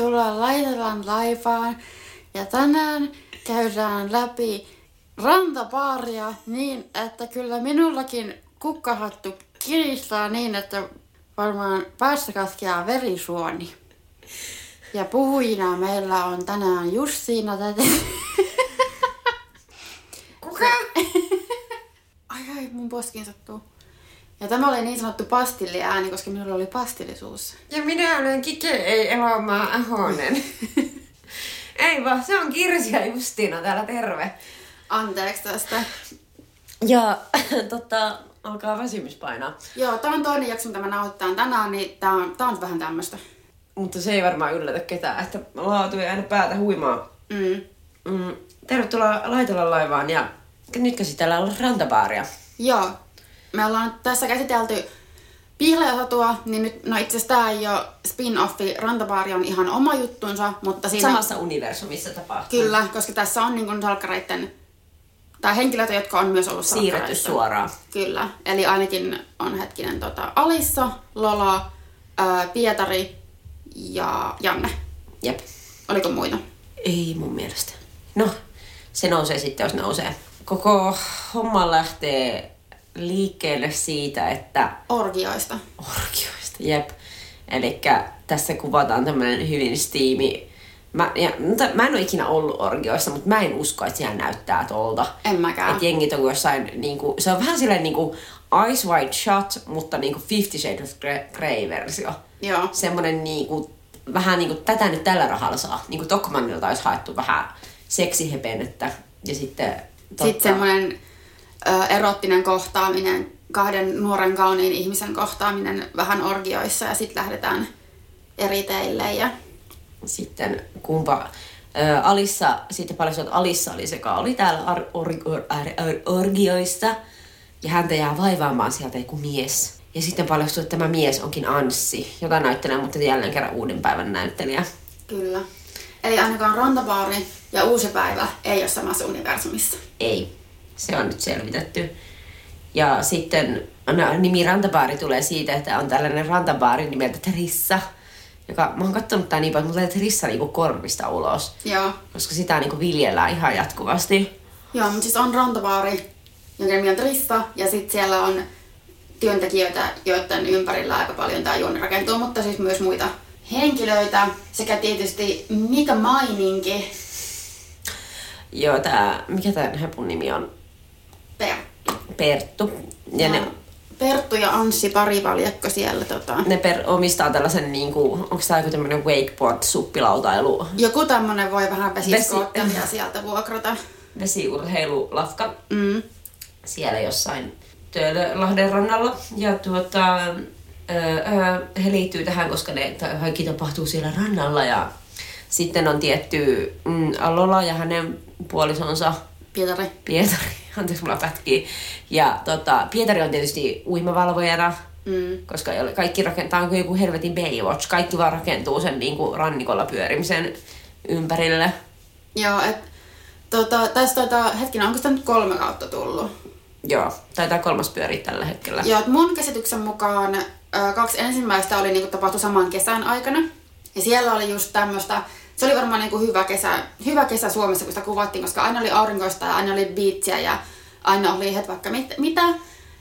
Tervetuloa Laitelan laivaan. Ja tänään käydään läpi rantapaaria niin, että kyllä minullakin kukkahattu kiristää niin, että varmaan päässä katkeaa verisuoni. Ja puhujina meillä on tänään Justiina tätä. Kuka? Ai ai, mun poskiin sattuu. Ja tämä oli niin sanottu pastilliääni, koska minulla oli pastillisuus. Ja minä olen Kike ei Elomaa Ahonen. ei vaan, se on Kirsi ja Justiina täällä, terve. Anteeksi tästä. Ja tota, alkaa väsymys painaa. Joo, tämä on toinen jakso, mitä mä nauhoitetaan tänään, niin tää on, tää on vähän tämmöstä. Mutta se ei varmaan yllätä ketään, että laatu ei aina päätä huimaa. Mm. Mm, tervetuloa Laitella laivaan ja nyt käsitellään rantabaaria. Joo. Me ollaan tässä käsitelty pihlajasatua, niin nyt, no itse asiassa tää ei ole spin-offi, Rantabaari on ihan oma juttunsa, mutta siinä... Samassa universumissa tapahtuu. Kyllä, koska tässä on niin kuin salkkareitten, tai henkilöitä, jotka on myös ollut Siirretty suoraan. Kyllä, eli ainakin on hetkinen tota, Alissa, Lola, ää, Pietari ja Janne. Jep. Oliko muita? Ei mun mielestä. No, se nousee sitten, jos nousee. Koko homma lähtee liikkeelle siitä, että Orgioista. orgioista, jep. Eli tässä kuvataan tämmöinen hyvin stiimi. Mä, ja, mutta mä en ole ikinä ollut orgioissa, mutta mä en usko, että siellä näyttää tolta. En mäkään. Että jengit on jossain, niinku, se on vähän silleen niinku Ice White Shot, mutta niinku Fifty Shades of Grey- Grey-versio. Joo. Semmonen niinku, vähän niinku tätä nyt tällä rahalla saa. Niinku Tokmanilta olisi haettu vähän seksihepennettä. Ja sitten... Sitten semmoinen ö, erottinen kohtaaminen, kahden nuoren kauniin ihmisen kohtaaminen vähän orgioissa ja sitten lähdetään eri teille. Ja... sitten kumpa Alissa, sitten paljastui, että Alissa oli se, joka oli täällä ar, or, or, ar, ar, orgioista. Ja häntä jää vaivaamaan sieltä joku mies. Ja sitten paljastui, että tämä mies onkin Anssi, jota näyttelee, mutta jälleen kerran uuden päivän näyttelijä. Kyllä. Eli ainakaan Rantabaari ja Uusi päivä ei ole samassa universumissa. Ei, se on nyt selvitetty. Ja sitten no, nimi Rantabaari tulee siitä, että on tällainen rantabaari nimeltä Trissa, joka, mä oon katsonut tää niin paljon, mutta tulee Trissa niinku korvista ulos, Joo. koska sitä niinku viljellään ihan jatkuvasti. Joo, mutta siis on Rantabaari, jonka nimi on Trista, ja sitten siellä on työntekijöitä, joiden ympärillä aika paljon tämä juoni rakentuu, mutta siis myös muita henkilöitä, sekä tietysti Mika Maininki, Joo, tää, mikä tää hepun nimi on? Perttu. Perttu. Ja ne, Perttu ja Anssi parivaljakko siellä tota. ne per, omistaa tällaisen, niinku, onko tää joku tämmönen wakeboard-suppilautailu, Joku tämmönen voi vähän vesiskoottelia sieltä vuokrata. vesiurheilulafka Mm. siellä jossain Töölölahden rannalla. Ja tuota, öö, öö, he liittyy tähän, koska ne kaikki tapahtuu siellä rannalla. Ja sitten on tietty mm, Lola ja hänen puolisonsa Pietari. Pietari. Anteeksi, mulla pätkii. Ja tota, Pietari on tietysti uimavalvojana, Mm. koska kaikki rakentaa kuin joku helvetin Baywatch. Kaikki vaan rakentuu sen niin kuin rannikolla pyörimisen ympärille. Joo, et, tota, tästä tota, hetkinen, onko sitä nyt kolme kautta tullut? Joo, taitaa kolmas pyöriä tällä hetkellä. Joo, mun käsityksen mukaan ö, kaksi ensimmäistä oli niinku tapahtu saman kesän aikana. Ja siellä oli just tämmöistä, se oli varmaan niinku hyvä, kesä, hyvä kesä Suomessa, kun sitä kuvattiin, koska aina oli aurinkoista ja aina oli biitsiä ja aina oli het vaikka mit, mitä.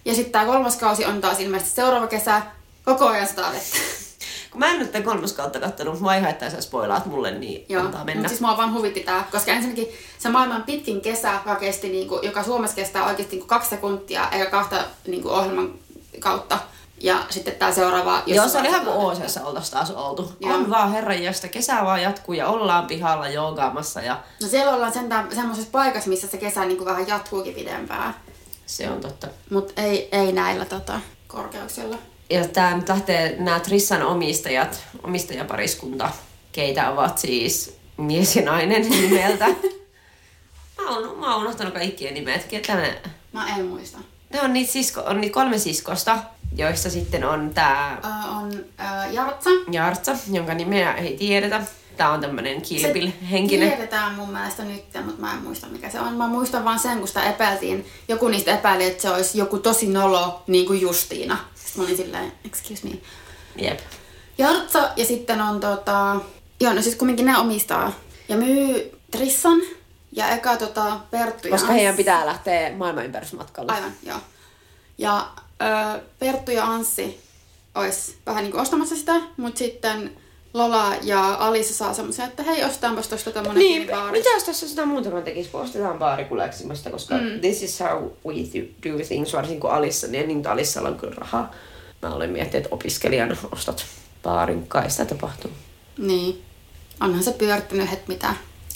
Ja sitten tämä kolmas kausi on taas ilmeisesti seuraava kesä, koko ajan sataa vettä. Kun mä en nyt tämän kolmas kautta kattonut, mutta mä ei haittaa sä spoilaat mulle, niin Joo, antaa mennä. mutta siis mua vaan huvitti tää, koska ensinnäkin se maailman pitkin kesä, joka, kesti, niinku, joka Suomessa kestää oikeasti niinku kaksi sekuntia, eikä kahta niinku, ohjelman kautta. Ja sitten tää seuraava... Joo, jossa se oli ihan kuin Oosessa oltaisiin taas oltu. Joo. On vaan herranjosta, kesä vaan jatkuu ja ollaan pihalla joogaamassa ja No siellä ollaan sentään semmoisessa paikassa, missä se kesä niinku vähän jatkuukin pidempään. se on totta. Mutta ei, ei näillä tota, korkeuksilla. Ja tää nyt lähtee nämä Trissan omistajat, omistajapariskunta, keitä ovat siis mies ja nainen nimeltä. mä, oon, mä oon unohtanut kaikkien nimet. Ketä ne? Mä en muista. Ne on niitä, sisko, on niitä kolme siskosta, joista sitten on tää Ö, on ö, Jartsa. Jartsa, jonka nimeä ei tiedetä. Tää on tämmönen kilpil-henkinen. tiedetään mun mielestä nyt, mutta mä en muista mikä se on. Mä muistan vaan sen, kun sitä epäiltiin. Joku niistä epäili, että se olisi joku tosi nolo, niin kuin Justiina. Sitten mä olin silleen, excuse me. Jep. Jartsa ja sitten on tota, Joo, no siis kumminkin ne omistaa ja myy Trissan ja eka tota Perttu ja Koska heidän pitää lähteä maailmanympärysmatkalle. Aivan, joo. Ja ö, Perttu ja Anssi olisi vähän niin kuin ostamassa sitä, mutta sitten Lola ja Alisa saa semmoisen, että hei, ostetaanpas tuosta tämmönen Niin, baari. mitä jos tässä sitä muutaman tekisi, kun ostetaan baarikuleksimasta, koska mm. this is how we do do things, varsinkin kun Alissa, niin, niin Alissalla on kyllä rahaa. Mä olen miettinyt, että opiskelijana ostat baarin, kai sitä tapahtuu. Niin. Onhan se pyörittänyt het mitä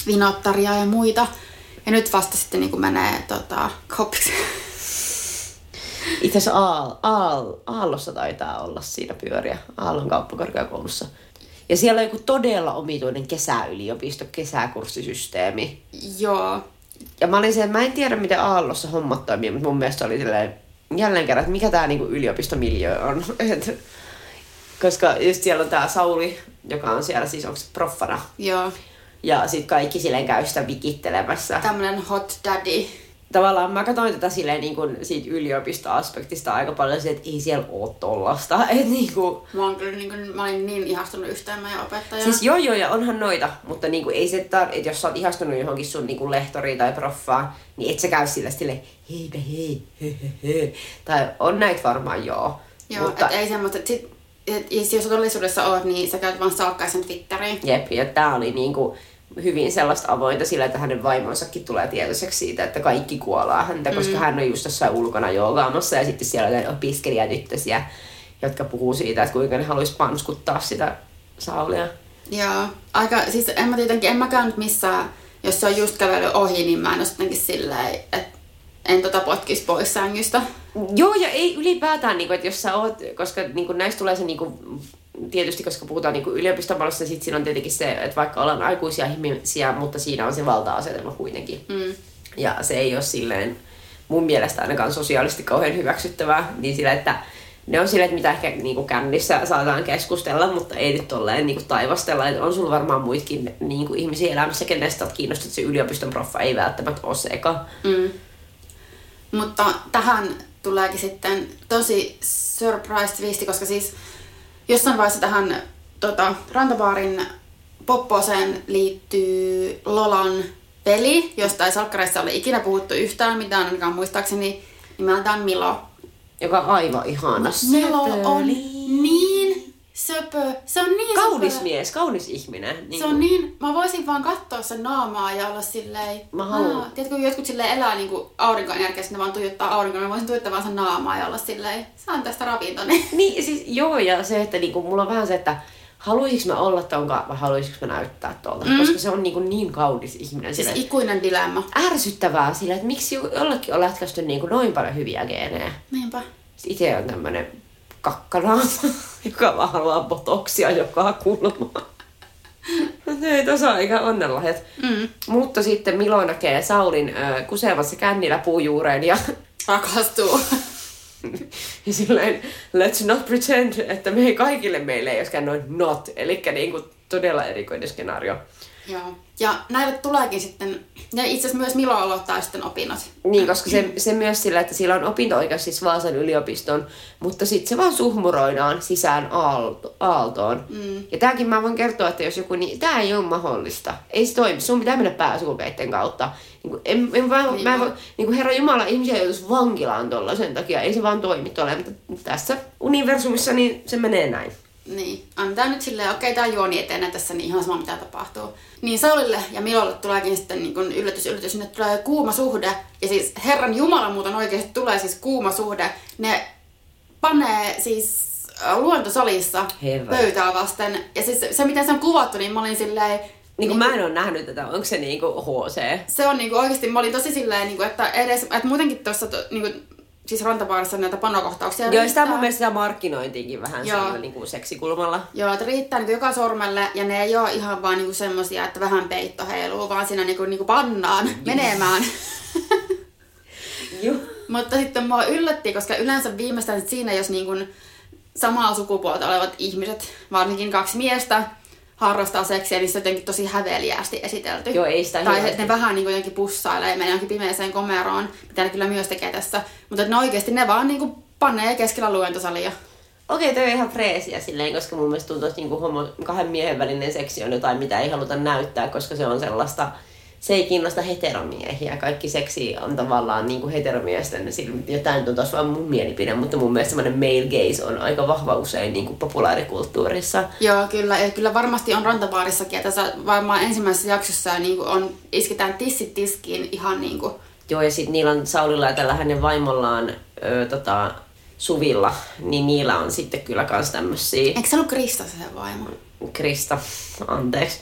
vinottaria ja muita. Ja nyt vasta sitten niin kuin menee tota, kopiksi. Itse asiassa Aal, Aal, Aallossa taitaa olla siinä pyöriä, Aallon kauppakorkeakoulussa. Ja siellä on joku todella omituinen kesäyliopisto, kesäkurssisysteemi. Joo. Ja mä olin se, mä en tiedä miten Aallossa hommat toimii, mutta mun mielestä oli silleen, jälleen kerran, että mikä tää niinku yliopistomiljö on. Et, koska just siellä on tää Sauli, joka on siellä siis onko proffana. Joo. Ja sit kaikki silleen käy sitä vikittelemässä. Tämmönen hot daddy. Tavallaan mä katsoin tätä silleen niin kuin siitä yliopistoaspektista aika paljon se, että ei siellä oo tollasta. Et niin kuin, Mä, oon kyllä, niin kuin, mä olin niin ihastunut yhteen meidän opettajaan. Siis joo joo, ja onhan noita, mutta niinku ei se tar- että jos sä oot ihastunut johonkin sun niinku lehtoriin tai proffaan, niin et sä käy sillä sille heipä hei, he, he, he. Tai on näitä varmaan joo. Joo, mutta et ei semmoista, että sit, et, jos todellisuudessa oot, niin sä käyt vaan salkkaisen Twitteriin. jep, ja tää oli niinku hyvin sellaista avointa sillä, että hänen vaimonsakin tulee tietoiseksi siitä, että kaikki kuolaa häntä, koska hän on just jossain ulkona joogaamassa ja sitten siellä on opiskelijatyttösiä, jotka puhuu siitä, että kuinka ne haluaisi panskuttaa sitä Saulia. Joo, aika, siis en mä tietenkin, en mäkään nyt missään, jos se on just kävellyt ohi, niin mä en ole jotenkin silleen, että en tota potkis pois sängystä. Joo, ja ei ylipäätään, niin kuin, että jos sä oot, koska niin kuin, näistä tulee se niin kuin, tietysti, koska puhutaan niin yliopistopallosta, sit siinä on tietenkin se, että vaikka ollaan aikuisia ihmisiä, mutta siinä on se valta-asetelma kuitenkin. Mm. Ja se ei ole silleen, mun mielestä ainakaan sosiaalisesti kauhean hyväksyttävää, niin sillä, että ne on silleen, että mitä ehkä niin kuin kännissä saadaan keskustella, mutta ei nyt tolleen niin kuin taivastella. Että on sulla varmaan muitakin niin kuin ihmisiä elämässä, kenestä olet kiinnostunut, että se yliopiston proffa ei välttämättä ole se eka. Mm. Mutta tähän tuleekin sitten tosi surprise twisti, koska siis jossain vaiheessa tähän tota, rantabaarin popposeen liittyy Lolan peli, josta ei salkkareissa ole ikinä puhuttu yhtään mitään, ainakaan muistaakseni nimeltään Milo. Joka on aivan ihana. Milo on Söpöli. niin söpö. Se on niin Kaunis söpö. mies, kaunis ihminen. Niin Se on niin, mä voisin vaan katsoa sen naamaa ja olla silleen... Mä haluan. Aa, tiedätkö, kun jotkut silleen elää niinku aurinkoenergiassa, ne vaan tuijottaa aurinkoa, mä voisin tuijottaa vaan sen naamaa ja olla silleen, saan tästä ravintoni. Niin, siis joo, ja se, että niinku, mulla on vähän se, että haluaisinko mä olla tonka vai haluaisinko mä näyttää tuolta, mm. koska se on niinku niin kaunis ihminen. Siis Sille, ikuinen dilemma. ärsyttävää sillä, että miksi jo- jollekin on lätkästy niinku noin paljon hyviä geenejä. Niinpä. Itse on tämmönen kakkanaama, joka vaan haluaa botoksia joka kulmaan. Ne ei tasa eikä onnenlahjat. Mm. Mutta sitten Milo näkee Saulin äh, kusevassa kännillä puujuureen ja Rakastuu. Ja silleen, let's not pretend, että me ei kaikille meille ei olisikaan noin not. Eli niinku todella erikoinen skenaario. Joo. Ja näille tuleekin sitten, ja itse asiassa myös Milo aloittaa sitten opinnot. Niin, koska se, se myös sillä, että sillä on opinto-oikeus siis Vaasan yliopiston, mutta sitten se vaan suhmuroidaan sisään aalto, aaltoon. Mm. Ja tämäkin mä voin kertoa, että jos joku, niin tämä ei ole mahdollista. Ei se toimi. Sun pitää mennä pääsulkeiden kautta. Niin kuin, en, en, mä, Niin mä, mä, niin kuin Herra Jumala, ihmisiä joutuisi vankilaan tuolla sen takia. Ei se vaan toimi tuolla. Mutta tässä universumissa niin se menee näin. Niin, antaa nyt silleen, okei, tää juoni etenee tässä, niin ihan sama mitä tapahtuu. Niin Saulille ja Milolle tuleekin sitten niin kun yllätys, yllätys, sinne tulee kuuma suhde. Ja siis Herran Jumala muuten oikeasti tulee siis kuuma suhde. Ne panee siis äh, luontosalissa Herra. pöytää vasten. Ja siis se, miten se on kuvattu, niin mä olin silleen... Niin kuin mä en ole nähnyt tätä, onko se niinku HC? Se on niinku oikeasti, mä olin tosi silleen, niinku, että edes, että muutenkin tuossa to, niinku, siis rantapaarissa näitä panokohtauksia Joo, sitä mun mielestä markkinointiinkin vähän Joo. sellainen niin kuin seksikulmalla. Joo, että riittää niinku joka sormelle ja ne ei ole ihan vaan niinku semmosia, että vähän peitto heiluu, vaan siinä niinku, niinku pannaan menemään. Joo. Mutta sitten mua yllätti, koska yleensä viimeistään siinä, jos niinku samaa sukupuolta olevat ihmiset, varsinkin kaksi miestä, harrastaa seksiä, niin se on jotenkin tosi häveliäästi esitelty. Joo, ei sitä Tai hirveästi. ne vähän niin jotenkin pussailee ja menee johonkin pimeäseen komeroon, mitä ne kyllä myös tekee tässä. Mutta että ne oikeasti ne vaan niin kuin panee keskellä luentosalia. okei, okay, toi on ihan freesiä silleen, koska mun mielestä tuntuu, että niinku homo, kahden miehen välinen seksi on jotain, mitä ei haluta näyttää, koska se on sellaista, se ei kiinnosta heteromiehiä. Kaikki seksi on tavallaan niin kuin heteromiesten silmät. Ja tämä on taas vaan mun mielipide, mutta mun mielestä semmoinen male gaze on aika vahva usein niin kuin populaarikulttuurissa. Joo, kyllä. Ja kyllä varmasti on rantavaarissakin. Ja tässä varmaan ensimmäisessä jaksossa niin kuin on, isketään tissit tiskiin ihan niin kuin... Joo, ja sitten niillä on Saulilla ja tällä hänen vaimollaan ö, tota, Suvilla, niin niillä on sitten kyllä kans tämmösiä... Eikö se ollut Krista se vaimo? Krista, anteeksi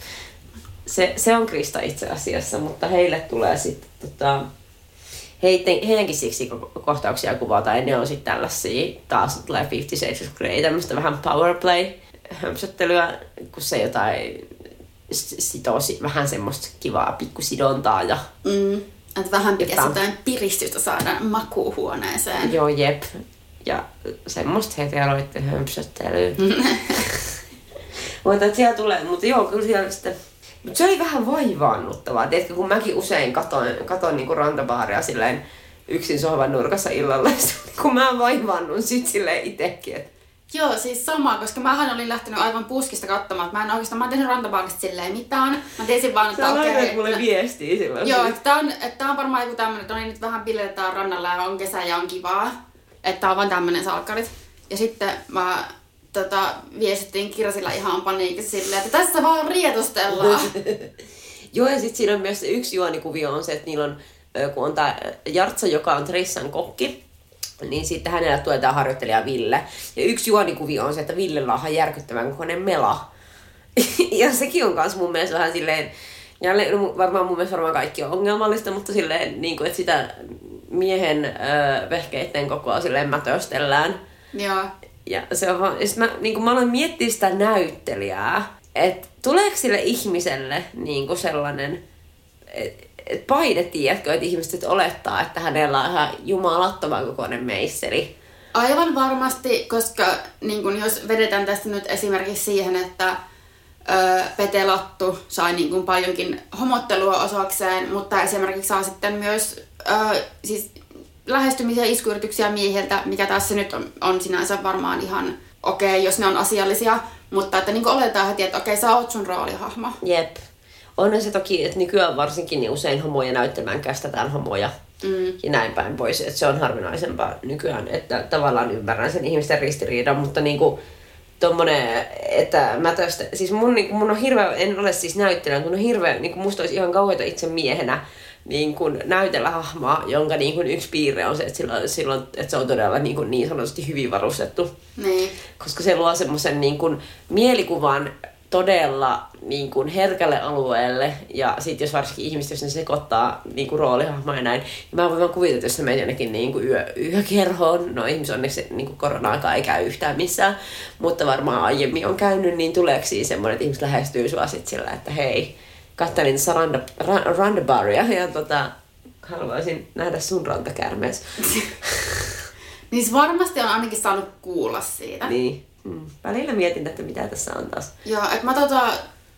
se, se on Krista itse asiassa, mutta heille tulee sitten tota, heidän, heidänkin siksi kohtauksia kuvataan, ne on sitten tällaisia, taas tulee Fifty Shades of Grey, tämmöistä vähän powerplay hömpsöttelyä, kun se jotain sitoo vähän semmoista kivaa pikkusidontaa ja... Mm, että vähän pitäisi jotain piristystä saada makuuhuoneeseen. Joo, jep. Ja semmoista heteroitten hömpsöttelyä. mutta siellä tulee, mutta joo, kyllä siellä sitten mutta se oli vähän vaivaannuttavaa. Tiedätkö, kun mäkin usein katon, katon niinku rantabaaria silleen yksin sohvan nurkassa illalla, kun mä vaivaannun sit silleen itekin, että Joo, siis sama, koska mähän olin lähtenyt aivan puskista katsomaan, että mä en oikeastaan, mä en tehnyt rantabaarista silleen mitään. Mä tiesin vaan, että okei. Okay, mulle viestiä silloin. Joo, että tää on, että tää on varmaan joku tämmönen, että no niin, nyt vähän piletään rannalla ja on kesä ja on kivaa. Että tää on vaan tämmönen salkkarit. Ja sitten mä tota, viestittiin Kirsillä ihan paniikissa silleen, että tässä vaan rietostellaan. Joo, ja sitten siinä on myös yksi juonikuvio on se, että niillä on, kun on tämä Jartsa, joka on Trissan kokki, niin sitten hänellä tuetaan harjoittelija Ville. Ja yksi juonikuvio on se, että Villellä on ihan järkyttävän kokoinen mela. ja sekin on myös mun mielestä vähän silleen, jälleen, no varmaan mun mielestä varmaan kaikki on ongelmallista, mutta silleen, niin kuin, että sitä miehen öö, vehkeiden kokoa silleen mätöstellään. Joo. Ja se on vaan, mä, niin mä aloin miettiä sitä näyttelijää, että tuleeko sille ihmiselle niin sellainen et, et paine, tiedätkö, että ihmiset olettaa, että hänellä on ihan jumalattoman kokoinen meisseli. Aivan varmasti, koska niin kun jos vedetään tästä nyt esimerkiksi siihen, että ö, Pete Lattu sai niin kun paljonkin homottelua osakseen, mutta esimerkiksi saa sitten myös ö, siis lähestymisiä iskuyrityksiä miehiltä, mikä tässä nyt on, on sinänsä varmaan ihan okei, okay, jos ne on asiallisia, mutta että niin oletetaan heti, että okei, okay, sä oot sun roolihahmo. Jep. On se toki, että nykyään varsinkin niin usein homoja näyttämään kästetään homoja mm. ja näin päin pois. Että se on harvinaisempaa nykyään, että tavallaan ymmärrän sen ihmisten ristiriidan, mutta niin kuin, tommonen, että mä tästä, siis mun, niin mun on hirveä, en ole siis näyttelijä, mutta mun on hirveä, niin kuin musta olisi ihan kauheita itse miehenä, niin kuin näytellä hahmoa, jonka niin kuin yksi piirre on se, että, sillä, silloin, että se on todella niin, kuin niin sanotusti hyvin varustettu. Niin. Koska se luo semmoisen niin kuin mielikuvan todella niin kuin herkälle alueelle. Ja sitten jos varsinkin ihmiset, jos ne sekoittaa niin kuin roolihahmoja ja näin. Niin mä voin vaan kuvitella, että jos sä menet jonnekin niin kuin yö, yökerhoon, no ihmis onneksi niin kuin korona-aikaa ei käy yhtään missään, mutta varmaan aiemmin on käynyt, niin tuleeko siinä semmoinen, että ihmiset lähestyy sua sitten sillä, että hei, kattelin Saranda, Randabaria ja tota, haluaisin nähdä sun rantakärmees. niin varmasti on ainakin saanut kuulla siitä. Niin. Mm. Välillä mietin, että mitä tässä on taas. Joo, että mä tota,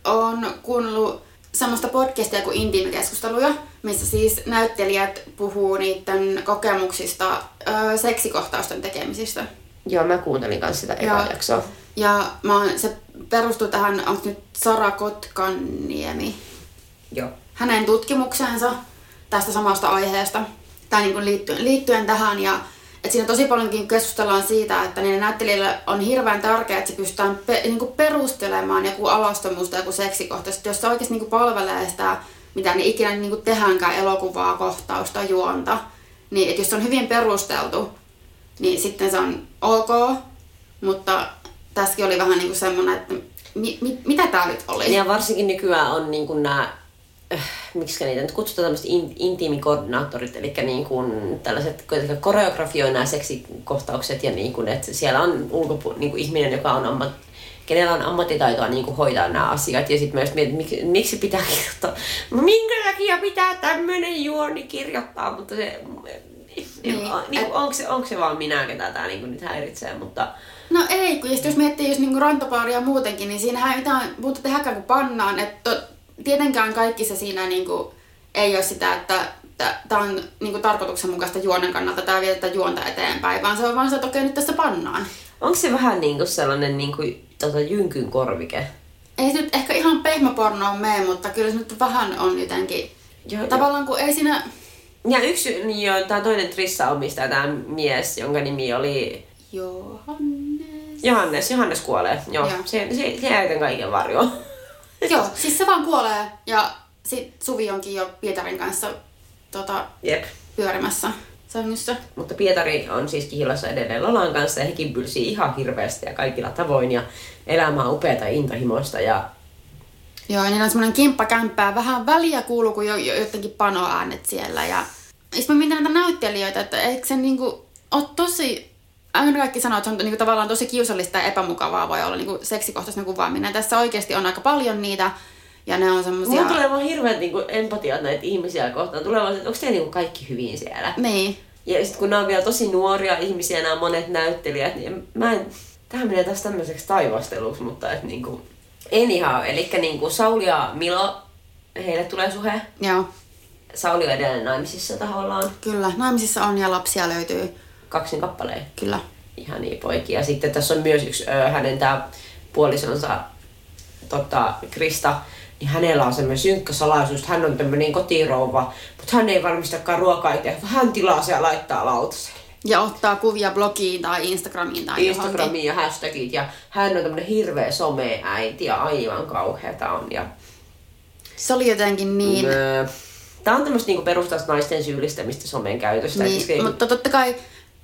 on kuunnellut semmoista podcastia kuin Intiimikeskusteluja, missä siis näyttelijät puhuu niiden kokemuksista ö, seksikohtausten tekemisistä. Joo, mä kuuntelin kanssa sitä ekaa jaksoa. Ja mä oon, se perustuu tähän, onko nyt Sara Kotkaniemi? Joo. Hänen tutkimuksensa tästä samasta aiheesta, tai niin kuin liittyen, liittyen tähän. Ja että siinä tosi paljonkin keskustellaan siitä, että niille näyttelijöille on hirveän tärkeää, että se pystytään pe, niin kuin perustelemaan joku alastomuus joku seksikohta. Jos se oikeasti niin kuin palvelee sitä, mitä ne ikinä niin kuin tehdäänkään elokuvaa, kohtausta, juonta, niin että jos se on hyvin perusteltu, niin sitten se on ok, mutta tässäkin oli vähän niin kuin semmoinen, että mi, mi, mitä tämä nyt oli? Ja varsinkin nykyään on niin kuin nämä miksi niitä nyt kutsutaan tämmöiset in, intiimikoordinaattorit, eli niin kuin tällaiset, koreografioi nämä seksikohtaukset ja niin kuin, että siellä on ulkopu, niin kuin ihminen, joka on ammat, kenellä on ammattitaitoa niin kuin hoitaa nämä asiat. Ja sitten myös mietit, miksi, miksi pitää kirjoittaa, minkä takia pitää tämmöinen juoni kirjoittaa, mutta se, niin, niin, niin, onko, se, onko se vaan minä, ketä tämä niin kuin nyt häiritsee, mutta No ei, kun jos miettii just niinku rantapaaria muutenkin, niin siinähän ei mitään muuta tehdäkään kuin pannaan. Että tietenkään kaikki se siinä niinku, ei ole sitä, että tämä on niinku tarkoituksenmukaista juonen kannalta, tämä vietetään juonta eteenpäin, vaan se on vaan se, että okei, nyt tässä pannaan. Onko se vähän niinku sellainen niinku, tota, jynkyn korvike? Ei se nyt ehkä ihan pehmäpornoon mene, mutta kyllä se nyt vähän on jotenkin... Joo, Tavallaan kun ei siinä... Ja yksi, niin joo, tämä toinen Trissa omistaja, tämä mies, jonka nimi oli Johannes... Johannes. Johannes kuolee. Joo, Joo. se, se, se jäi kaiken varjoon. Joo, siis se vaan kuolee ja sit Suvi onkin jo Pietarin kanssa tota, Jep. pyörimässä sängyssä. Mutta Pietari on siis kihlossa edelleen Lolan kanssa ja hekin pylsii ihan hirveästi ja kaikilla tavoin. Ja elämä on upeata intohimoista ja Joo, ja niillä on semmoinen kimppakämppää. Vähän väliä kuuluu, kun jo, jo jotenkin panoäänet siellä. Ja sitten mä mietin näitä näyttelijöitä, että eikö se niinku ole tosi... Aina kaikki sanoo, että se on niinku tavallaan tosi kiusallista ja epämukavaa voi olla niinku seksikohtaisen kuvaaminen. Tässä oikeasti on aika paljon niitä. Ja ne on semmosia... Mulla tulee vaan hirveät niinku empatiat näitä ihmisiä kohtaan. Tulee vaan, että onko teillä niinku kaikki hyvin siellä? Niin. Ja sitten kun nämä on vielä tosi nuoria ihmisiä, nämä monet näyttelijät, niin mä en... Tähän menee taas tämmöiseksi taivasteluksi, mutta et niinku... Anyhow, eli niinku Sauli ja Milo, heille tulee suhe. Joo, Sauli on edelleen naimisissa tahollaan. kyllä. Naimisissa on ja lapsia löytyy. Kaksin kappaleen. Kyllä. Ihania poikia. Sitten tässä on myös yksi ö, hänen tämä puolisonsa tota, Krista, niin hänellä on semmoinen synkkä salaisuus, että hän on tämmöinen kotirouva, mutta hän ei valmistakaan ruokaa itse, vaan hän tilaa se ja laittaa lautaselle. Ja ottaa kuvia blogiin tai Instagramiin tai johonkin. Instagramiin ja hashtagit ja hän on tämmöinen hirveä someäiti ja aivan kauheata on. Ja, Se oli jotenkin niin... Tämä on tämmöistä niinku perustaista naisten syyllistämistä somen käytöstä. Niin, mutta totta kai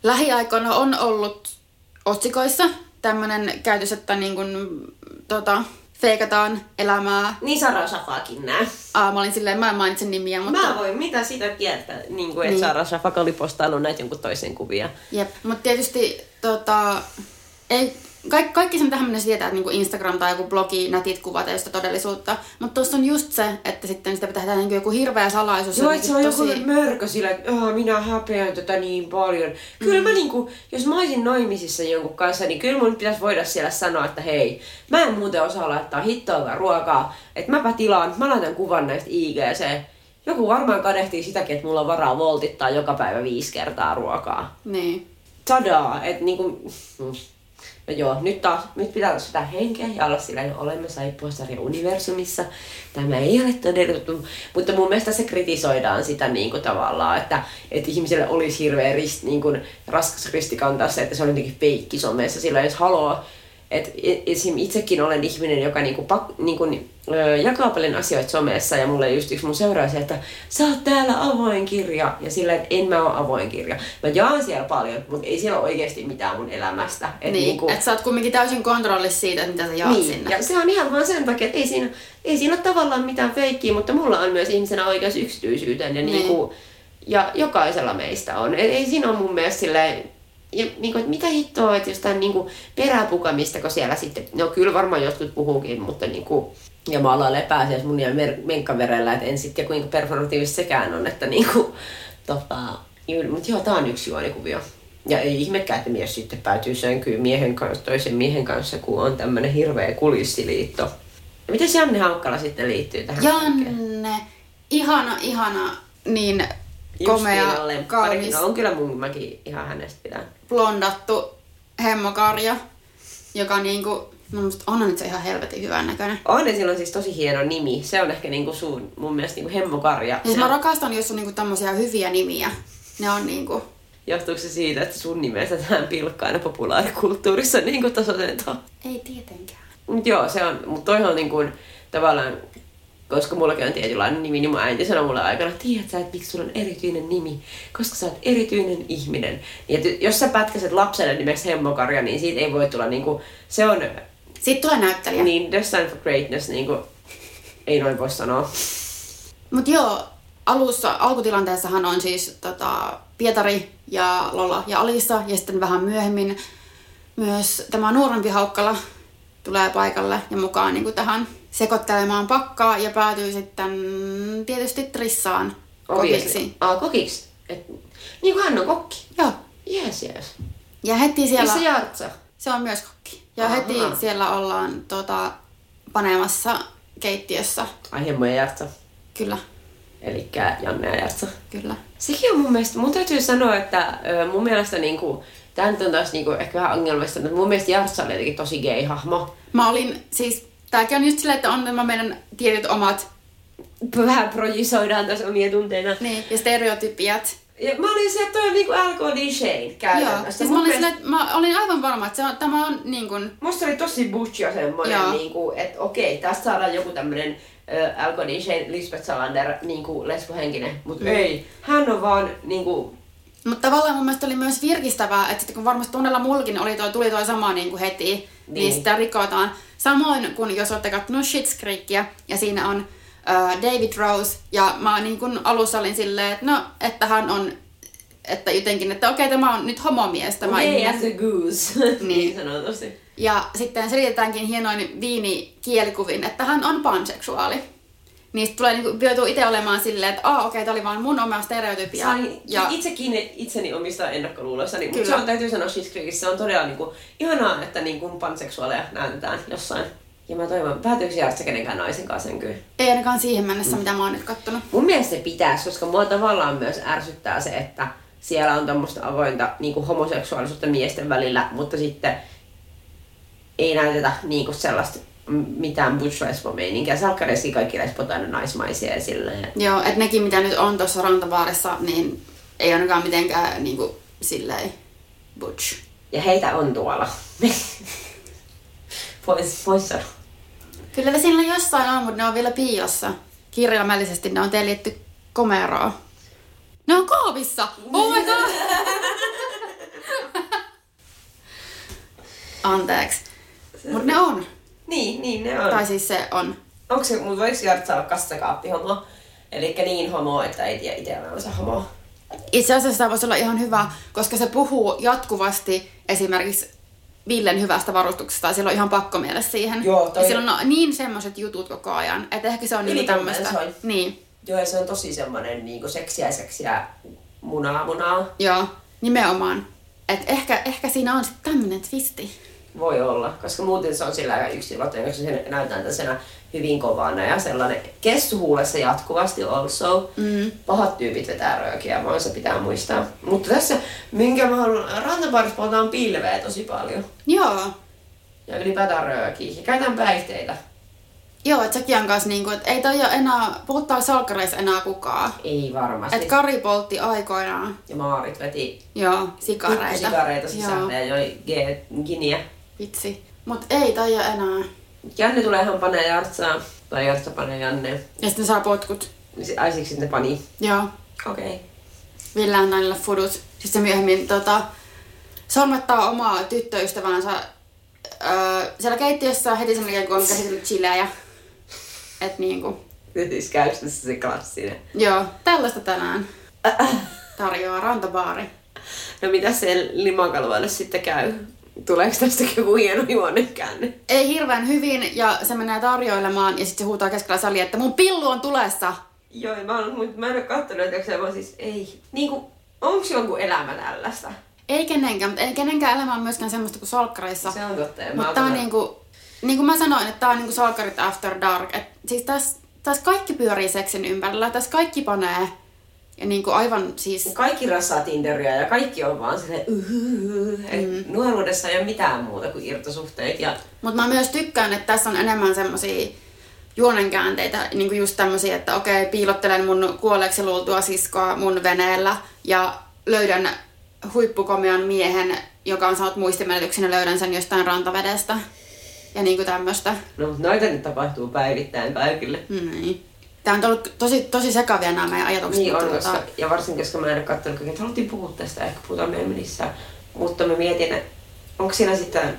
lähiaikoina on ollut otsikoissa tämmöinen käytös, että niin kun, tota, feikataan elämää. Niin Sara Safakin nää. Aa, mä olin silleen, mä en mainitse nimiä, mutta... Mä voin mitä sitä kieltä, niin kuin, että Niin. Sara Safak oli postannut näitä jonkun toisen kuvia. Jep, mutta tietysti tota, ei, kaikki, kaikki sen tähän mennessä tietää, että niinku Instagram tai joku blogi, nätit kuvat ole sitä todellisuutta. Mutta tuossa on just se, että sitten sitä pitää tehdä niinku joku hirveä salaisuus. Joo, että se on jotenkin joku mörkö sillä, että "Aa, minä häpeän tätä niin paljon. Kyllä mä niinku, jos mä olisin naimisissa jonkun kanssa, niin kyllä mun pitäisi voida siellä sanoa, että hei, mä en muuten osaa laittaa hittoa ruokaa, että mäpä tilaan, mä laitan kuvan näistä IGC. Joku varmaan kadehtii sitäkin, että mulla on varaa voltittaa joka päivä viisi kertaa ruokaa. Niin. Tadaa, että niinku... mm. No joo, nyt taas, nyt pitää taas sitä henkeä ja olla sillä, että olemme saippuasarja universumissa. Tämä ei ole todellisuutta, mutta mun mielestä se kritisoidaan sitä niin kuin tavallaan, että, että ihmiselle olisi hirveä rist, niin kuin, raskas risti kantaa se, että se on jotenkin feikki somessa, sillä jos haluaa, että esim. itsekin olen ihminen, joka niinku pak, niinku, ö, jakaa paljon asioita somessa ja mulle just yksi mun seuraaja se, että sä oot täällä avoin kirja ja sillä, että en mä oo avoin kirja. Mä jaan siellä paljon, mutta ei siellä ole oikeasti mitään mun elämästä. Et niin, niinku, että sä oot kumminkin täysin kontrollissa siitä, että mitä sä jaat niin, sinne. ja se on ihan vaan sen takia, että ei siinä, ei siinä ole tavallaan mitään feikkiä, mutta mulla on myös ihmisenä oikeus yksityisyyteen ja, Niin. niinku, ja jokaisella meistä on. Ei, ei siinä ole mun mielestä silleen, ja niinku, että mitä hittoa, että jostain niinku peräpukamista, kun siellä sitten, no kyllä varmaan jotkut puhuukin, mutta niinku, ja maalailee pääasiassa mun ja mer- menkkaverellä, että en sitten kuinka performatiivista sekään on, että niinku, tota, mutta joo, tää on yksi juonikuvio. Ja ei ihmekään, että mies sitten päätyy sänkyyn miehen kanssa, toisen miehen kanssa, kun on tämmönen hirveä kulissiliitto. Ja miten Janne Haukkala sitten liittyy tähän? kaikkeen? Janne, ihana, ihana, niin komea, Justiina lemppari. kaunis, No on kyllä mun, mäkin ihan hänestä pidän. blondattu hemmokarja, joka niinku, no musta on nyt se ihan helvetin hyvän näköinen. On ja sillä on siis tosi hieno nimi. Se on ehkä niinku sun, mun mielestä niinku hemmokarja. Siis mä rakastan, jos on niinku tämmöisiä hyviä nimiä. Ne on niinku, Johtuuko se siitä, että sun nimestä tähän pilkkaa aina populaarikulttuurissa niin kuin ei tietenkään. Mut joo, se on, mutta toihan on niin kuin, tavallaan, koska mullakin on tietynlainen nimi, niin mun äiti sanoi mulle aikana, tiedät sä, että miksi sulla on erityinen nimi, koska sä oot erityinen ihminen. Niin, että jos sä pätkäset lapselle nimeksi hemmokarja, niin siitä ei voi tulla niinku, se on Sitten tulee näyttelijä. niin destined for greatness, niinku, ei noin voi sanoa. Mut joo, alussa, alkutilanteessahan on siis tota, Pietari ja Lola ja Alissa ja sitten vähän myöhemmin myös tämä nuorempi Haukkala tulee paikalle ja mukaan niin tähän sekoittelemaan pakkaa ja päätyy sitten tietysti Trissaan kokiksi. Ah, kokiksi. Et, niin kuin hän on kokki. Joo. Yes, yes. Ja heti siellä... Missä Jartsa? Se on myös kokki. Ja Aha. heti siellä ollaan tota, panemassa keittiössä. Ai hemmo ja Jartsa. Kyllä, Eli Janne ja Jartsa. kyllä. Sekin on mun mielestä, mun täytyy sanoa, että mun mielestä niinku, Tämä nyt on taas niinku ehkä vähän ongelmista, mutta mun mielestä Jartsa oli jotenkin tosi gay-hahmo. Mä olin siis, tääkin on just silleen, että on nämä meidän tietyt omat Vähän projisoidaan tässä omia tunteita. niin, ja stereotypiat. Ja mä olin se, että toi on niinku LKD Shane Joo, käytännössä. siis Mun mä olin, mielestä- että mä olin aivan varma, että se on, tämä on niin kuin, Musta oli tosi butch ja semmoinen, Joo. niinku, että okei, tästä saadaan joku tämmönen äh, LKD Shane, Lisbeth Salander, niinku lesbohenkinen. Mutta Mm. ei, hän on vaan niinku, Mutta tavallaan mun mielestä oli myös virkistävää, että sitten kun varmasti monella mullakin oli toi, tuli toi sama niin kuin heti, niin, Niin. niin sitä rikotaan. Samoin kuin jos olette katsonut Schitt's Creekia ja siinä on äh, David Rose ja mä niin kuin alussa olin silleen, että no, että hän on, että jotenkin, että okei, tämä on nyt homomies tämä gay ihminen. as a goose, Niin. niin sanotusti. Ja sitten selitetäänkin hienoin viini kielikuvin, että hän on panseksuaali. Niin sit tulee niinku, joutuu itse olemaan silleen, että aa okei, okay, oli vaan mun oma stereotypia. Sain ja itsekin itseni omista ennakkoluuloissani, mutta Kyllä. se on, täytyy sanoa Creekissä, se on todella niinku, ihanaa, että niinku panseksuaaleja näytetään jossain. Ja mä toivon, päätyykö Jartsa kenenkään naisen kanssa sen kyllä. ei ainakaan siihen mennessä, mitä mä oon nyt kattonut. Mun mielestä se pitäisi, koska mua tavallaan myös ärsyttää se, että siellä on tämmöistä avointa niin kuin homoseksuaalisuutta miesten välillä, mutta sitten ei näytetä niin kuin sellaista mitään butch lesbo meininkiä. Salkkareissakin kaikki lesbot aina naismaisia ja silleen. Joo, että nekin mitä nyt on tuossa rantabaarissa, niin ei ainakaan mitenkään niinku silleen butch. Ja heitä on tuolla. Pois, pois sanoa. Kyllä ne siinä jossain on, mutta ne on vielä piilossa. Kirjaimellisesti ne on teljetty komeroon. Ne on kaapissa! Oh my god! Anteeksi. Mutta ne on. Niin, niin ne on. Tai siis se on. Onko se, mutta voiko Jartsa olla kassakaappihomo? Eli niin homo, että ei tiedä itse olevansa homo. Itse asiassa tämä voisi olla ihan hyvä, koska se puhuu jatkuvasti esimerkiksi Villen hyvästä varustuksesta ja sillä on ihan pakko mielessä siihen. Joo, toi- Ja sillä on niin semmoiset jutut koko ajan, että ehkä se on niinku tämmöistä. Niin, Joo, ja se on tosi semmonen niinku seksiä seksiä munaa munaa. joo, nimenomaan. Et ehkä, ehkä siinä on sitten tämmöinen twisti. Voi olla, koska muuten se on sillä aika yksilötön, koska se näytetään tällaisena hyvin kovana ja sellainen kessuhuulessa jatkuvasti also. Mm. Pahat tyypit vetää röökiä, vaan se pitää muistaa. Mutta tässä, minkä mä haluan, rantaparissa puhutaan pilveä tosi paljon. Joo, Ja ylipäätään röökiä. Ja käytän päihteitä. joo, että sekin on kanssa niinku, että ei toi ole enää, puhutaan salkkareissa enää kukaan. Ei varmasti. Et Kari poltti aikoinaan, ja Maarit veti joo, sikareita. sikareita sisälle ja joi giniä. Vitsi. Mut ei ole enää. Janne tulee ihan panee Jartsaa. Tai Jartsa panee Janne. Ja sitten saa potkut. Ai siksi ne pani. Joo. Okei. Okay. Ville antaa niille fudut. Sitten se myöhemmin tota, sormettaa omaa tyttöystävänsä öö, siellä keittiössä heti sen jälkeen, kun on käsitellyt chilejä. Et niinku, Siis käykö tässä se klassinen? joo, tällaista tänään tarjoaa rantabaari. No mitä se limakalvoille sitten käy? Tuleeko tästä joku hieno juonnekäänne? Ei hirveän hyvin ja se menee tarjoilemaan ja sitten se huutaa keskellä salia, että mun pillu on tulessa. Joo, mä, mut mä en oo kattonut, että se vaan siis ei. Niinku, onks jonkun elämä tällaista? Ei kenenkään, mutta ei kenenkään elämä on myöskään semmoista kuin salkkareissa. Se on totta. ja mä Mutta tää on niinku, niin kuin mä sanoin, että tää on niinku salkkarit after dark. Et siis tässä täs kaikki pyörii seksin ympärillä, tässä kaikki panee. Ja niinku aivan siis, Kaikki rassaa Tinderia ja kaikki on vaan silleen uhuhu. Mm. Nuoruudessa ei ole mitään muuta kuin irtosuhteet ja mutta mä myös tykkään, että tässä on enemmän semmosia juonenkäänteitä, niinku just tämmösiä, että okei, piilottelen mun kuolleeksi luultua siskoa mun veneellä ja löydän huippukomian miehen, joka on saanut muistimenetyksen ja löydän sen jostain rantavedestä. Ja niinku tämmöstä. no mut noita nyt tapahtuu päivittäin kaikille. Niin. Tää on ollut tosi, tosi sekavia nämä meidän ajatukset. Niin on, mutta koska, ja varsinkin koska mä en ole katsonut, että haluttiin puhua tästä, ehkä puhutaan myöhemmin lisää. Mutta mä mietin, että onko siinä sitten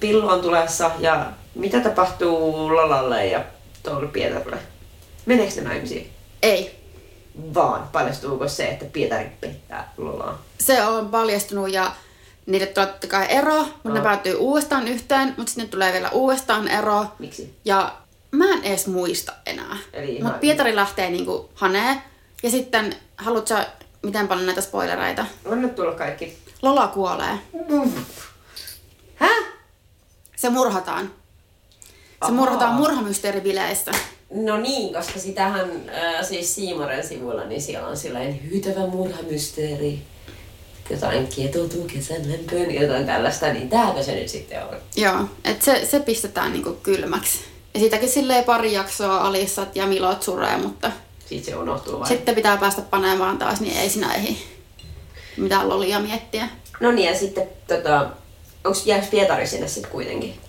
pillu on tulessa ja mitä tapahtuu Lalalle ja tuolle Pietarille? Meneekö ne naimisiin? Ei. Vaan paljastuuko se, että Pietari pettää Lolaa? Se on paljastunut ja niille tulee totta kai ero, mutta ne Aa. päätyy uudestaan yhteen, mutta sitten tulee vielä uudestaan ero. Miksi? Ja mä en edes muista enää. Mutta Pietari lähtee niinku hanee. Ja sitten, haluatko sä, miten paljon näitä spoilereita? Anna tulla kaikki. Lola kuolee. Häh? Se murhataan. Se Ahaa. murhataan murhamysteeribileissä. No niin, koska sitähän äh, siis Siimoren sivuilla, niin siellä on sellainen hyytävä murhamysteeri. jotain kietoutuu kesän lämpöön, jotain tällaista, niin tääkö se nyt sitten on? Joo, että se, se pistetään niinku kylmäksi. Ja siitäkin silleen pari jaksoa alissat ja milot suree, mutta Sitten se unohtuu vai? sitten pitää päästä panemaan taas, niin ei siinä ehdi mitään lolia miettiä. No niin, ja sitten tota, onks jääks Pietari sinne sitten kuitenkin?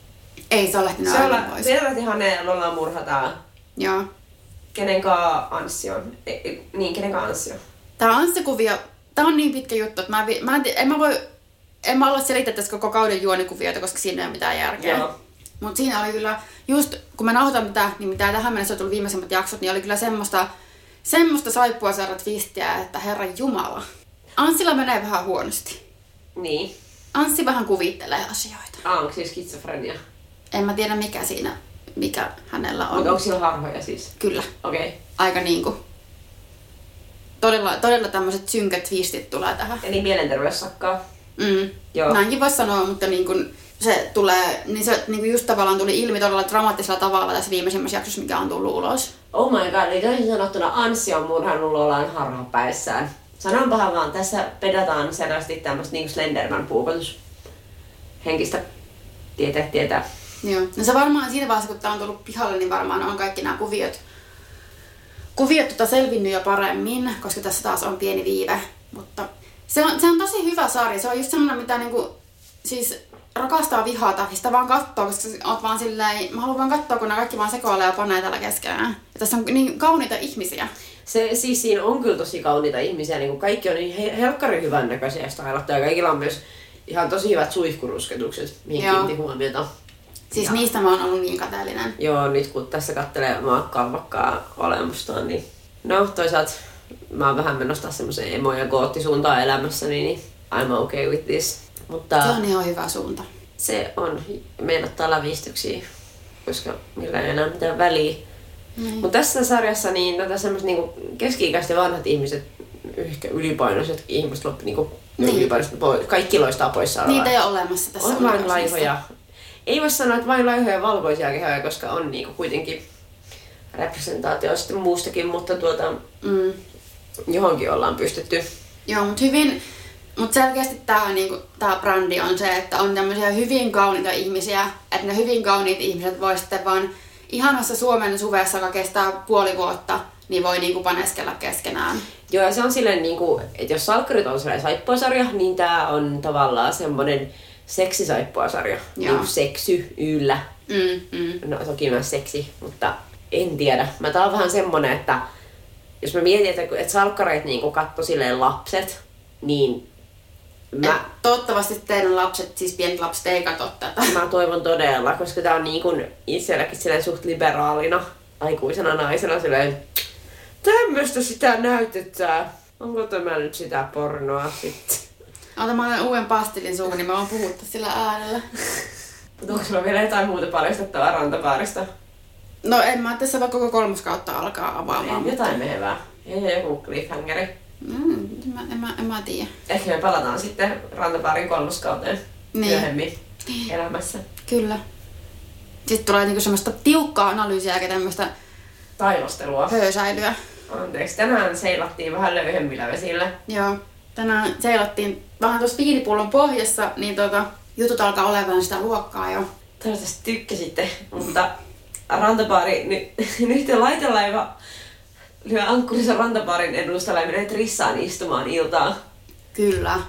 Ei se ole lähtenyt Se aivan olla, pois. Pietari Hane Lola murhataan. Joo. Kenen kaa Anssi on? E, e, niin, kenen kaa Anssi on? Tää on se kuvio, tää on niin pitkä juttu, että mä, vi- mä en, en mä voi, en mä olla selittää tässä koko kauden juonikuvioita, koska siinä ei ole mitään järkeä. Joo. Mutta siinä oli kyllä, just kun mä nauhoitan tätä, niin mitä tähän mennessä on tullut viimeisimmät jaksot, niin oli kyllä semmoista, semmoista saippua saada twistiä, että herra jumala. Anssilla menee vähän huonosti. Niin. Anssi vähän kuvittelee asioita. Ah, onko siis skitsofrenia? En mä tiedä mikä siinä, mikä hänellä on. Mutta onko sillä harhoja siis? Kyllä, Okei. Okay. aika niinku. Todella, todella tämmöiset synkät twistit tulee tähän. Eli mielenterveyssakkaa. Mm. Joo. Näinkin voisi sanoa, mutta niin kun se tulee, niin se niin kun just tavallaan tuli ilmi todella dramaattisella tavalla tässä viimeisimmässä jaksossa, mikä on tullut ulos. Oh my god, eli toisin sanottuna Anssi on murhannut Lolan harhapäissään. Sanonpahan vaan, tässä pedataan selvästi tämmöistä niin Slenderman puukotus henkistä tietää, tietää. Joo. No se varmaan siinä vaiheessa, kun tämä on tullut pihalle, niin varmaan on kaikki nämä kuviot, kuviot tota selvinnyt jo paremmin, koska tässä taas on pieni viive. Mutta se on, se on tosi hyvä sarja. Se on just semmoinen, mitä niinku, siis rakastaa vihata sitä vaan katsoo, koska sä oot vaan silleen, mä haluan vaan katsoa, kun nämä kaikki vaan sekoilee ja panee tällä keskenään. Ja tässä on niin kauniita ihmisiä. Se, siis siinä on kyllä tosi kauniita ihmisiä, niin kuin kaikki on niin he- helkkari hyvän näköisiä ja kaikilla on myös ihan tosi hyvät suihkurusketukset, mihin Joo. kiinnitti huomiota. Siis Ja- niistä mä oon ollut niin kateellinen. Joo, nyt kun tässä kattelee omaa kalvakkaa olemustaan, niin no toisaalta mä oon vähän menossa semmoiseen emo- ja goottisuuntaan elämässäni, niin I'm okay with this. Mutta Se on ihan hyvä suunta. se on, meinattaa lävistyksiä, koska millä ei enää mitään väliä. Niin. Mutta tässä sarjassa niin tätä semmoiset niinku keski-ikäiset ja vanhat ihmiset, ehkä ylipainoiset ihmiset, loppu, niinku, Niin. ylipainoiset, kaikki loistaa poissa Niitä ei ole olemassa tässä on vain laihoja. Ei voi sanoa, että vain laihoja ja valkoisia kehoja, koska on niinku kuitenkin representaatio sitten muustakin, mutta tuota, Mm. johonkin ollaan pystytty. Joo, mutta hyvin, mutta selkeästi tämä niinku, tää brändi on se, että on tämmöisiä hyvin kauniita ihmisiä, että ne hyvin kauniit ihmiset voi sitten vaan ihanassa Suomen suvessa, joka kestää puoli vuotta, niin voi niinku paneskella keskenään. Joo, ja se on silleen, niinku, että jos salkkarit on sellainen saippuasarja, niin tää on tavallaan semmoinen seksisaippuasarja. Joo. Niinku seksy yllä. Mm, mm. No toki myös seksi, mutta en tiedä. Mä tää on vähän semmonen, että jos mä mietin, että, että salkkareita niinku katto silleen lapset, niin mä, toivottavasti teidän lapset, siis pienet lapset, ei katso tätä. Mä toivon todella, koska tää on niin kuin itselläkin silleen suht liberaalina aikuisena naisena silleen, tämmöstä sitä näytetään. Onko tämä nyt sitä pornoa sitten? Ota mä otan uuden pastilin suuhun, niin mä voin puhuttaa sillä äänellä. Onko sulla vielä jotain muuta paljastettavaa rantapaarista? No en mä tässä vaikka koko kolmoskautta alkaa avaamaan. Ei, jotain mehevää. Ei joku cliffhangeri. Mm, en, mä, en, mä, en mä tiedä. Ehkä me palataan sitten rantapaarin kolmoskauteen Niin. myöhemmin elämässä. Kyllä. Sitten tulee niinku semmoista tiukkaa analyysiä eikä tämmöistä Taivastelua. höösäilyä. Anteeksi, tänään seilattiin vähän löyhemmillä vesillä. Joo. Tänään seilattiin vähän tuossa viinipullon pohjassa, niin tota, jutut alkaa olevan sitä luokkaa jo. Toivottavasti tykkäsitte, mutta rantapaari, nyt, nyt laitelaiva lyö ankkurissa rantapaarin edustalla ja menee Trissaan istumaan iltaa. Kyllä.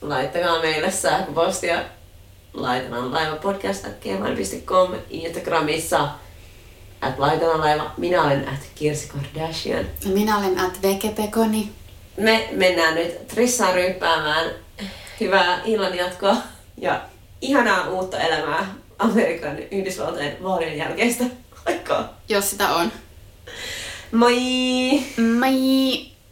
Laittakaa meille sähköpostia laitetaan laiva podcast.gmail.com Instagramissa at laitetaan laiva. Minä olen at Kirsi Kardashian. Ja minä olen at Vekepekoni. Me mennään nyt Trissaan ryyppäämään hyvää illan jatkoa ja ihanaa uutta elämää Amerikan Yhdysvaltojen vaalien jälkeistä aikaa. Jos sitä on. ไม่